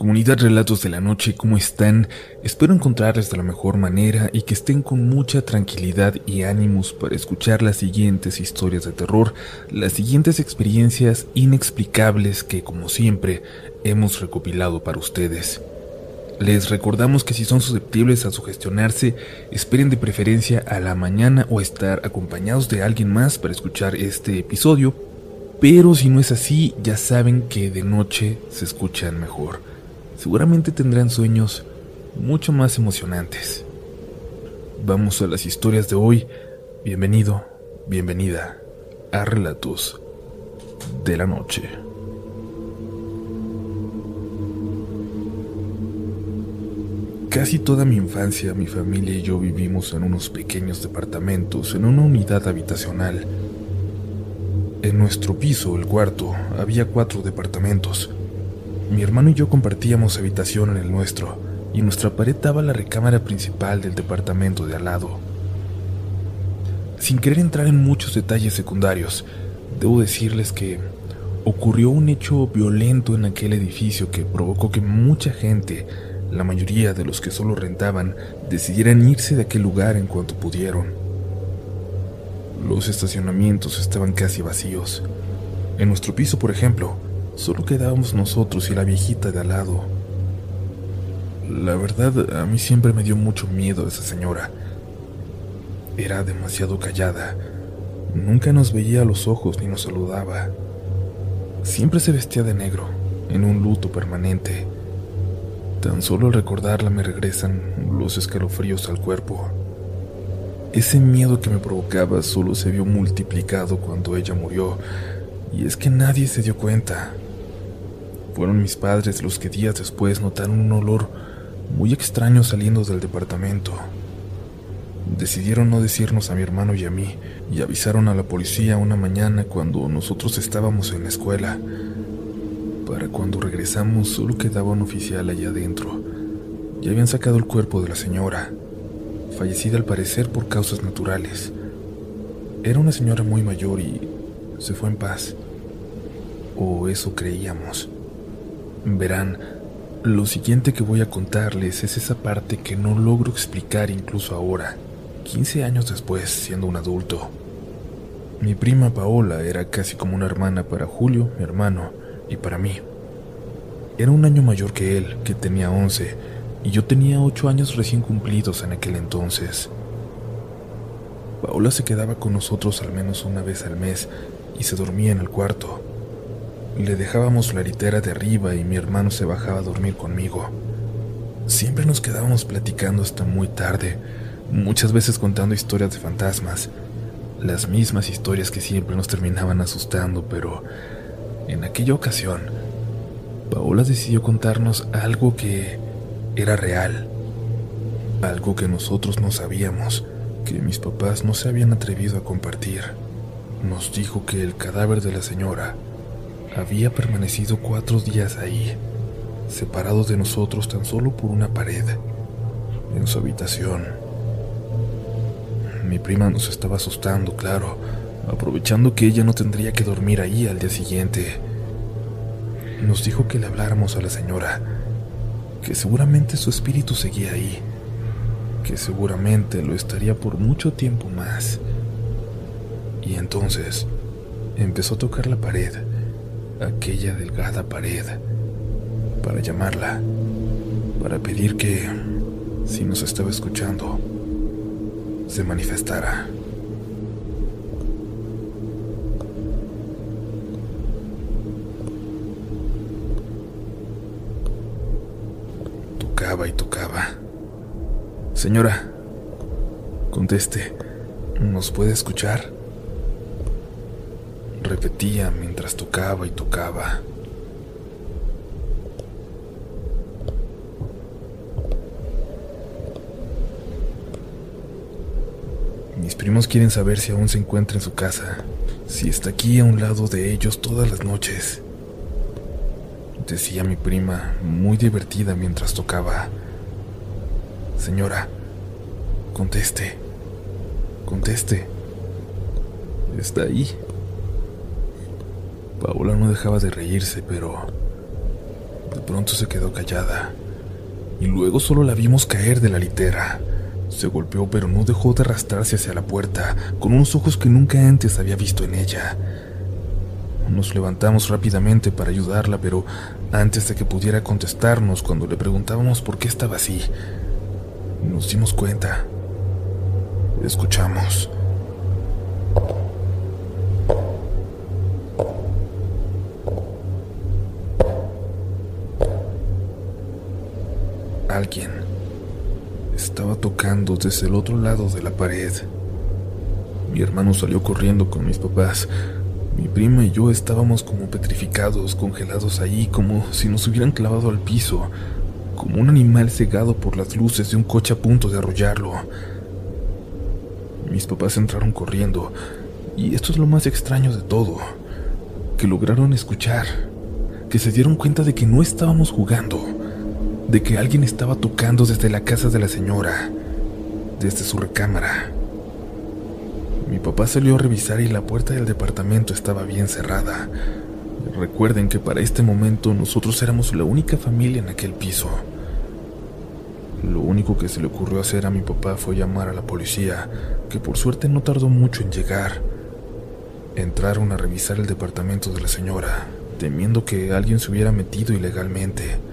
Comunidad Relatos de la Noche, ¿cómo están? Espero encontrarles de la mejor manera y que estén con mucha tranquilidad y ánimos para escuchar las siguientes historias de terror, las siguientes experiencias inexplicables que, como siempre, hemos recopilado para ustedes. Les recordamos que si son susceptibles a sugestionarse, esperen de preferencia a la mañana o estar acompañados de alguien más para escuchar este episodio, pero si no es así, ya saben que de noche se escuchan mejor seguramente tendrán sueños mucho más emocionantes. Vamos a las historias de hoy. Bienvenido, bienvenida a Relatos de la Noche. Casi toda mi infancia, mi familia y yo vivimos en unos pequeños departamentos, en una unidad habitacional. En nuestro piso, el cuarto, había cuatro departamentos. Mi hermano y yo compartíamos habitación en el nuestro, y nuestra pared daba la recámara principal del departamento de al lado. Sin querer entrar en muchos detalles secundarios, debo decirles que ocurrió un hecho violento en aquel edificio que provocó que mucha gente, la mayoría de los que solo rentaban, decidieran irse de aquel lugar en cuanto pudieron. Los estacionamientos estaban casi vacíos. En nuestro piso, por ejemplo, Solo quedábamos nosotros y la viejita de al lado. La verdad, a mí siempre me dio mucho miedo esa señora. Era demasiado callada. Nunca nos veía a los ojos ni nos saludaba. Siempre se vestía de negro, en un luto permanente. Tan solo al recordarla me regresan los escalofríos al cuerpo. Ese miedo que me provocaba solo se vio multiplicado cuando ella murió, y es que nadie se dio cuenta. Fueron mis padres los que días después notaron un olor muy extraño saliendo del departamento. Decidieron no decirnos a mi hermano y a mí y avisaron a la policía una mañana cuando nosotros estábamos en la escuela. Para cuando regresamos solo quedaba un oficial allá adentro. Ya habían sacado el cuerpo de la señora, fallecida al parecer por causas naturales. Era una señora muy mayor y se fue en paz. O eso creíamos. Verán, lo siguiente que voy a contarles es esa parte que no logro explicar incluso ahora, 15 años después, siendo un adulto. Mi prima Paola era casi como una hermana para Julio, mi hermano, y para mí. Era un año mayor que él, que tenía 11, y yo tenía 8 años recién cumplidos en aquel entonces. Paola se quedaba con nosotros al menos una vez al mes y se dormía en el cuarto. Le dejábamos la litera de arriba y mi hermano se bajaba a dormir conmigo. Siempre nos quedábamos platicando hasta muy tarde, muchas veces contando historias de fantasmas, las mismas historias que siempre nos terminaban asustando, pero en aquella ocasión, Paola decidió contarnos algo que era real, algo que nosotros no sabíamos, que mis papás no se habían atrevido a compartir. Nos dijo que el cadáver de la señora había permanecido cuatro días ahí, separado de nosotros tan solo por una pared, en su habitación. Mi prima nos estaba asustando, claro, aprovechando que ella no tendría que dormir ahí al día siguiente. Nos dijo que le habláramos a la señora, que seguramente su espíritu seguía ahí, que seguramente lo estaría por mucho tiempo más. Y entonces empezó a tocar la pared aquella delgada pared para llamarla, para pedir que, si nos estaba escuchando, se manifestara. Tocaba y tocaba. Señora, conteste, ¿nos puede escuchar? Repetía mientras tocaba y tocaba. Mis primos quieren saber si aún se encuentra en su casa, si está aquí a un lado de ellos todas las noches. Decía mi prima, muy divertida mientras tocaba. Señora, conteste, conteste. Está ahí. Paola no dejaba de reírse, pero De pronto se quedó callada y luego solo la vimos caer de la litera. Se golpeó pero no dejó de arrastrarse hacia la puerta, con unos ojos que nunca antes había visto en ella. Nos levantamos rápidamente para ayudarla, pero antes de que pudiera contestarnos cuando le preguntábamos por qué estaba así, nos dimos cuenta. Escuchamos. Alguien estaba tocando desde el otro lado de la pared. Mi hermano salió corriendo con mis papás. Mi prima y yo estábamos como petrificados, congelados ahí, como si nos hubieran clavado al piso, como un animal cegado por las luces de un coche a punto de arrollarlo. Mis papás entraron corriendo, y esto es lo más extraño de todo, que lograron escuchar, que se dieron cuenta de que no estábamos jugando, de que alguien estaba tocando desde la casa de la señora, desde su recámara. Mi papá salió a revisar y la puerta del departamento estaba bien cerrada. Recuerden que para este momento nosotros éramos la única familia en aquel piso. Lo único que se le ocurrió hacer a mi papá fue llamar a la policía, que por suerte no tardó mucho en llegar. Entraron a revisar el departamento de la señora, temiendo que alguien se hubiera metido ilegalmente.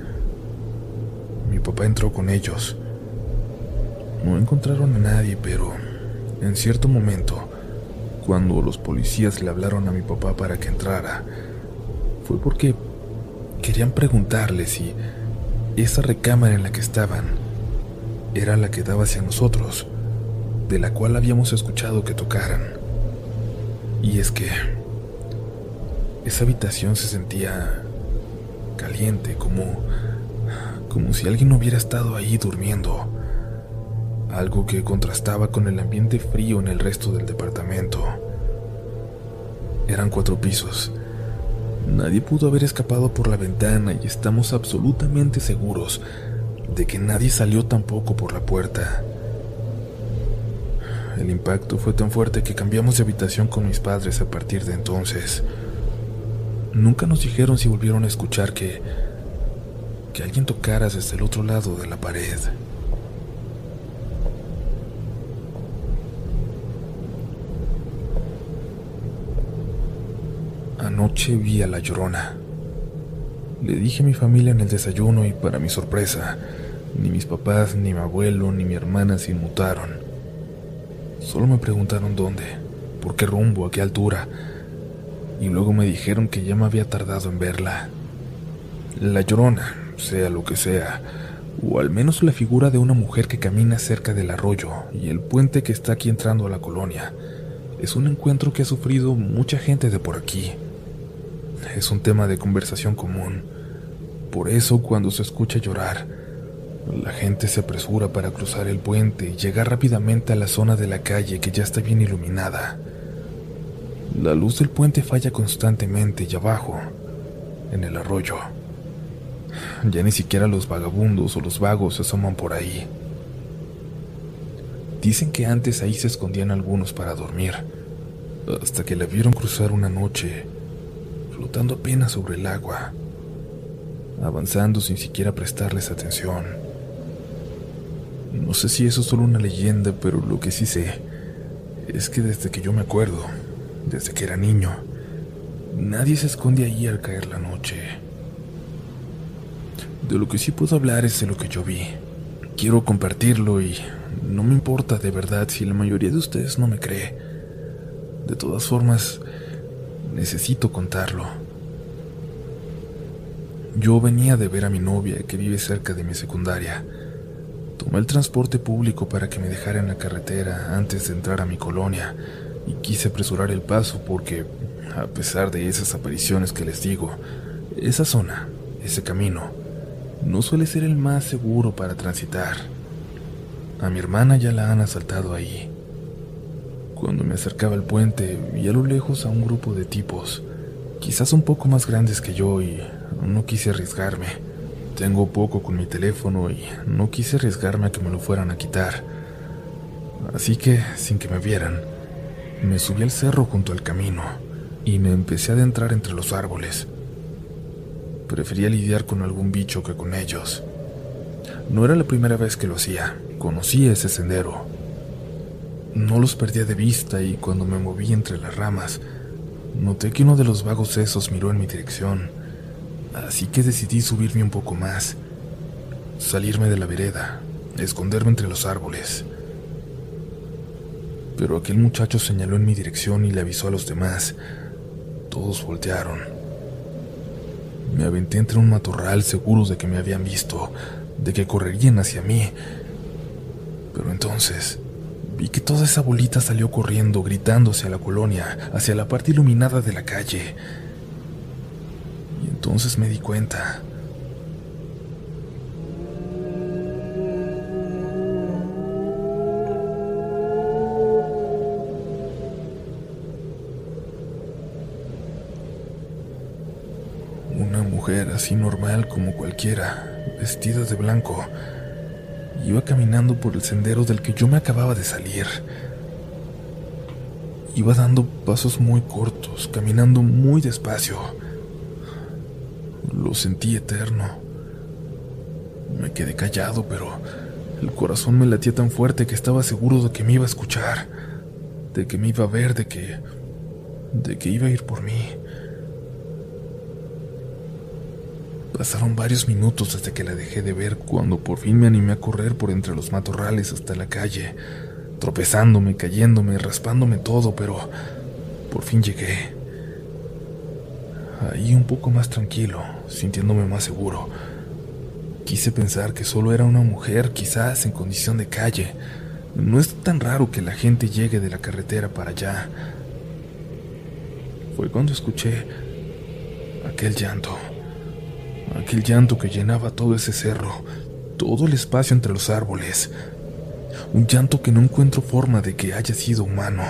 Papá entró con ellos. No encontraron a nadie, pero en cierto momento, cuando los policías le hablaron a mi papá para que entrara, fue porque querían preguntarle si esa recámara en la que estaban era la que daba hacia nosotros, de la cual habíamos escuchado que tocaran. Y es que esa habitación se sentía caliente, como como si alguien hubiera estado ahí durmiendo algo que contrastaba con el ambiente frío en el resto del departamento. Eran cuatro pisos. Nadie pudo haber escapado por la ventana y estamos absolutamente seguros de que nadie salió tampoco por la puerta. El impacto fue tan fuerte que cambiamos de habitación con mis padres a partir de entonces. Nunca nos dijeron si volvieron a escuchar que que alguien tocara desde el otro lado de la pared. Anoche vi a la llorona. Le dije a mi familia en el desayuno y para mi sorpresa, ni mis papás, ni mi abuelo, ni mi hermana se inmutaron. Solo me preguntaron dónde, por qué rumbo, a qué altura, y luego me dijeron que ya me había tardado en verla. La llorona, sea lo que sea, o al menos la figura de una mujer que camina cerca del arroyo y el puente que está aquí entrando a la colonia, es un encuentro que ha sufrido mucha gente de por aquí es un tema de conversación común. Por eso cuando se escucha llorar, la gente se apresura para cruzar el puente y llegar rápidamente a la zona de la calle que ya está bien iluminada. La luz del puente falla constantemente y abajo, en el arroyo. Ya ni siquiera los vagabundos o los vagos se asoman por ahí. Dicen que antes ahí se escondían algunos para dormir, hasta que la vieron cruzar una noche flotando apenas sobre el agua, avanzando sin siquiera prestarles atención. No sé si eso es solo una leyenda, pero lo que sí sé es que desde que yo me acuerdo, desde que era niño, nadie se esconde ahí al caer la noche. De lo que sí puedo hablar es de lo que yo vi. Quiero compartirlo y no me importa de verdad si la mayoría de ustedes no me cree. De todas formas, Necesito contarlo. Yo venía de ver a mi novia que vive cerca de mi secundaria. Tomé el transporte público para que me dejara en la carretera antes de entrar a mi colonia y quise apresurar el paso porque, a pesar de esas apariciones que les digo, esa zona, ese camino, no suele ser el más seguro para transitar. A mi hermana ya la han asaltado ahí cuando me acercaba al puente, vi a lo lejos a un grupo de tipos, quizás un poco más grandes que yo, y no quise arriesgarme. Tengo poco con mi teléfono y no quise arriesgarme a que me lo fueran a quitar. Así que, sin que me vieran, me subí al cerro junto al camino y me empecé a adentrar entre los árboles. Prefería lidiar con algún bicho que con ellos. No era la primera vez que lo hacía, conocía ese sendero. No los perdía de vista y cuando me moví entre las ramas, noté que uno de los vagos sesos miró en mi dirección, así que decidí subirme un poco más, salirme de la vereda, esconderme entre los árboles. Pero aquel muchacho señaló en mi dirección y le avisó a los demás. Todos voltearon. Me aventé entre un matorral seguros de que me habían visto, de que correrían hacia mí. Pero entonces vi que toda esa bolita salió corriendo, gritando hacia la colonia, hacia la parte iluminada de la calle. Y entonces me di cuenta. Mujer así normal como cualquiera, vestida de blanco, iba caminando por el sendero del que yo me acababa de salir. Iba dando pasos muy cortos, caminando muy despacio. Lo sentí eterno. Me quedé callado, pero el corazón me latía tan fuerte que estaba seguro de que me iba a escuchar, de que me iba a ver, de que... de que iba a ir por mí. Pasaron varios minutos desde que la dejé de ver cuando por fin me animé a correr por entre los matorrales hasta la calle, tropezándome, cayéndome, raspándome todo, pero por fin llegué. Ahí un poco más tranquilo, sintiéndome más seguro. Quise pensar que solo era una mujer, quizás en condición de calle. No es tan raro que la gente llegue de la carretera para allá. Fue cuando escuché aquel llanto aquel llanto que llenaba todo ese cerro, todo el espacio entre los árboles, un llanto que no encuentro forma de que haya sido humano.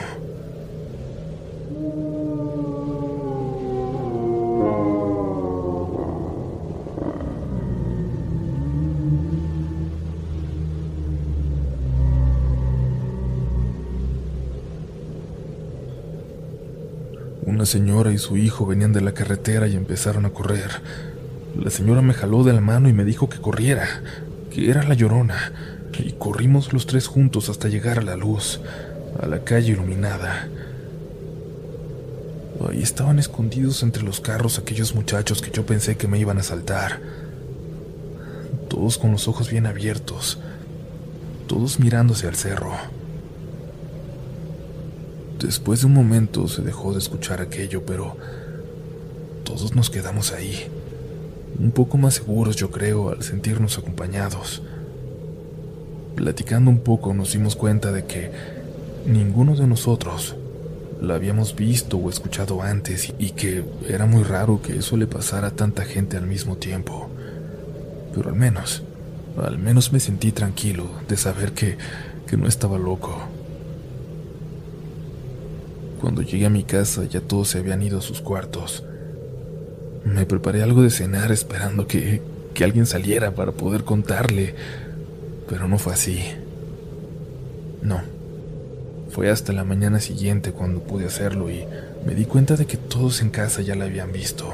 Una señora y su hijo venían de la carretera y empezaron a correr. La señora me jaló de la mano y me dijo que corriera, que era la llorona, y corrimos los tres juntos hasta llegar a la luz, a la calle iluminada. Ahí estaban escondidos entre los carros aquellos muchachos que yo pensé que me iban a saltar. Todos con los ojos bien abiertos, todos mirándose al cerro. Después de un momento se dejó de escuchar aquello, pero todos nos quedamos ahí un poco más seguros yo creo al sentirnos acompañados. Platicando un poco nos dimos cuenta de que ninguno de nosotros la habíamos visto o escuchado antes y que era muy raro que eso le pasara a tanta gente al mismo tiempo. Pero al menos, al menos me sentí tranquilo de saber que, que no estaba loco. Cuando llegué a mi casa ya todos se habían ido a sus cuartos. Me preparé algo de cenar esperando que, que alguien saliera para poder contarle, pero no fue así. No. Fue hasta la mañana siguiente cuando pude hacerlo y me di cuenta de que todos en casa ya la habían visto,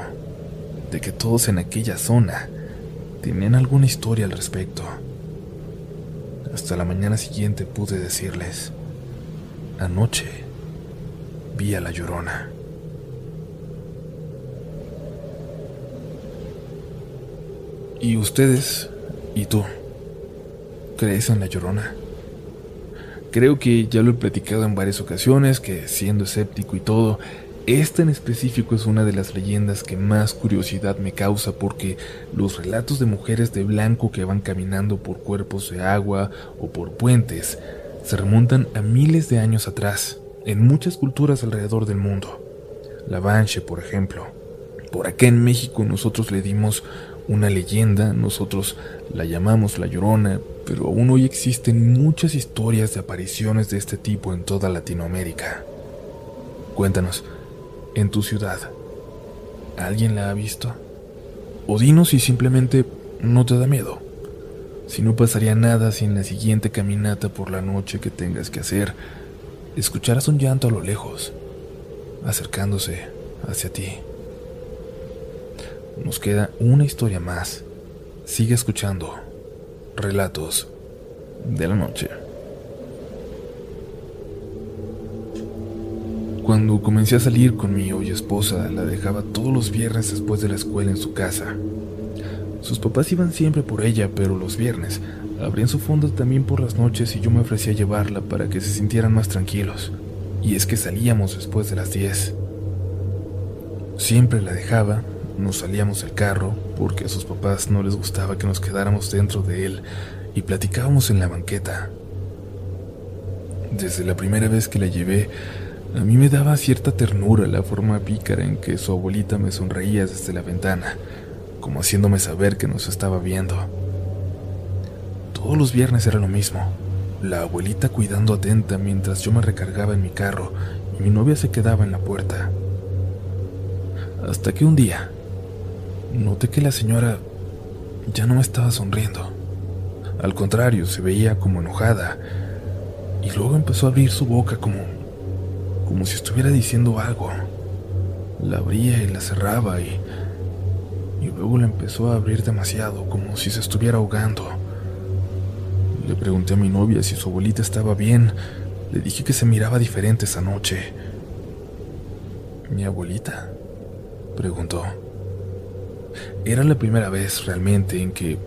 de que todos en aquella zona tenían alguna historia al respecto. Hasta la mañana siguiente pude decirles, anoche vi a la llorona. ¿Y ustedes? ¿Y tú? ¿Crees en la llorona? Creo que ya lo he platicado en varias ocasiones, que siendo escéptico y todo, esta en específico es una de las leyendas que más curiosidad me causa porque los relatos de mujeres de blanco que van caminando por cuerpos de agua o por puentes se remontan a miles de años atrás, en muchas culturas alrededor del mundo. La Banshee, por ejemplo. Por acá en México nosotros le dimos una leyenda, nosotros la llamamos la Llorona, pero aún hoy existen muchas historias de apariciones de este tipo en toda Latinoamérica. Cuéntanos, en tu ciudad, ¿alguien la ha visto? O dinos si simplemente no te da miedo. Si no pasaría nada si en la siguiente caminata por la noche que tengas que hacer, escucharas un llanto a lo lejos, acercándose hacia ti. Nos queda una historia más. Sigue escuchando. Relatos de la noche. Cuando comencé a salir con mi hoy esposa, la dejaba todos los viernes después de la escuela en su casa. Sus papás iban siempre por ella, pero los viernes abrían su fondo también por las noches y yo me ofrecía a llevarla para que se sintieran más tranquilos. Y es que salíamos después de las 10. Siempre la dejaba, nos salíamos del carro, porque a sus papás no les gustaba que nos quedáramos dentro de él, y platicábamos en la banqueta. Desde la primera vez que la llevé, a mí me daba cierta ternura la forma pícara en que su abuelita me sonreía desde la ventana, como haciéndome saber que nos estaba viendo. Todos los viernes era lo mismo, la abuelita cuidando atenta mientras yo me recargaba en mi carro y mi novia se quedaba en la puerta. Hasta que un día noté que la señora ya no me estaba sonriendo. Al contrario, se veía como enojada y luego empezó a abrir su boca como como si estuviera diciendo algo. La abría y la cerraba y, y luego la empezó a abrir demasiado, como si se estuviera ahogando. Le pregunté a mi novia si su abuelita estaba bien. Le dije que se miraba diferente esa noche. ¿Mi abuelita? preguntó. Era la primera vez realmente en que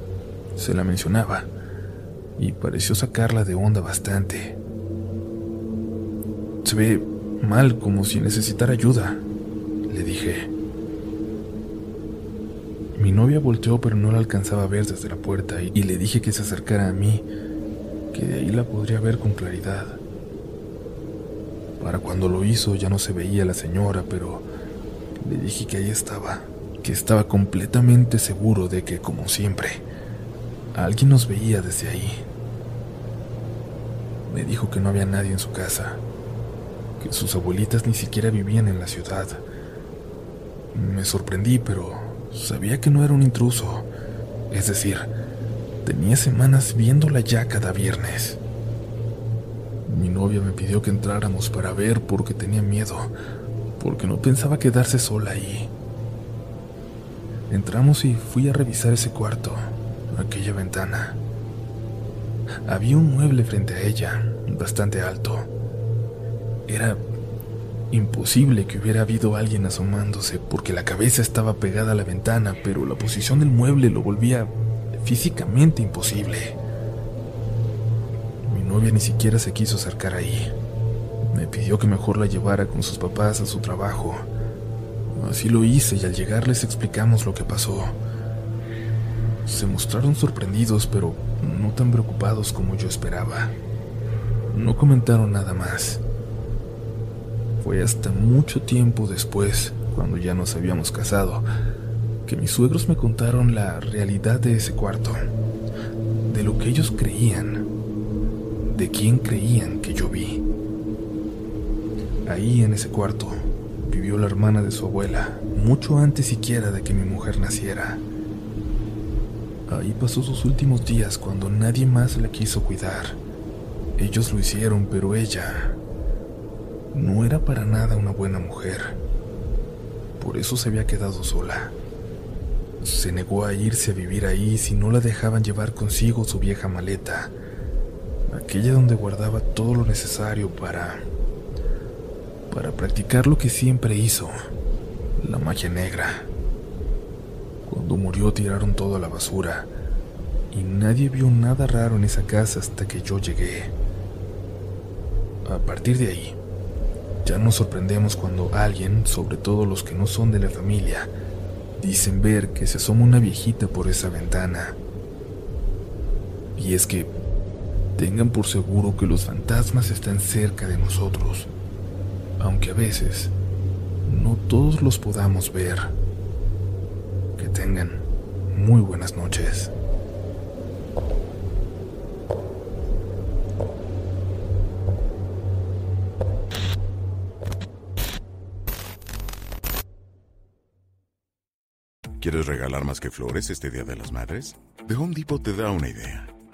se la mencionaba y pareció sacarla de onda bastante. Se ve mal como si necesitara ayuda, le dije. Mi novia volteó pero no la alcanzaba a ver desde la puerta y, le dije que se acercara a mí, que de ahí la podría ver con claridad. Para cuando lo hizo ya no se veía la señora, pero le dije que ahí estaba, que estaba completamente seguro de que, como siempre, alguien nos veía desde ahí. Me dijo que no había nadie en su casa, que sus abuelitas ni siquiera vivían en la ciudad. Me sorprendí, pero sabía que no era un intruso. Es decir, tenía semanas viéndola ya cada viernes. Mi novia me pidió que entráramos para ver porque tenía miedo, porque no pensaba quedarse sola ahí. Entramos y fui a revisar ese cuarto, aquella ventana. Había un mueble frente a ella, bastante alto. Era imposible que hubiera habido alguien asomándose porque la cabeza estaba pegada a la ventana, pero la posición del mueble lo volvía físicamente imposible. Mi novia ni siquiera se quiso acercar ahí. Me pidió que mejor la llevara con sus papás a su trabajo. Así lo hice y al llegar les explicamos lo que pasó. Se mostraron sorprendidos, pero no tan preocupados como yo esperaba. No comentaron nada más. Fue hasta mucho tiempo después, cuando ya nos habíamos casado, que mis suegros me contaron la realidad de ese cuarto, de lo que ellos creían, de quién creían que yo vi. Ahí en ese cuarto vivió la hermana de su abuela, mucho antes siquiera de que mi mujer naciera. Ahí pasó sus últimos días cuando nadie más la quiso cuidar. Ellos lo hicieron, pero ella no era para nada una buena mujer. Por eso se había quedado sola. Se negó a irse a vivir ahí si no la dejaban llevar consigo su vieja maleta, aquella donde guardaba todo lo necesario para para practicar lo que siempre hizo, la magia negra. Cuando murió tiraron todo a la basura y nadie vio nada raro en esa casa hasta que yo llegué. A partir de ahí, ya nos sorprendemos cuando alguien, sobre todo los que no son de la familia, dicen ver que se asoma una viejita por esa ventana. Y es que tengan por seguro que los fantasmas están cerca de nosotros, aunque a veces no todos los podamos ver. Que tengan muy buenas noches. ¿Quieres regalar más que flores este Día de las Madres? The Home Depot te da una idea.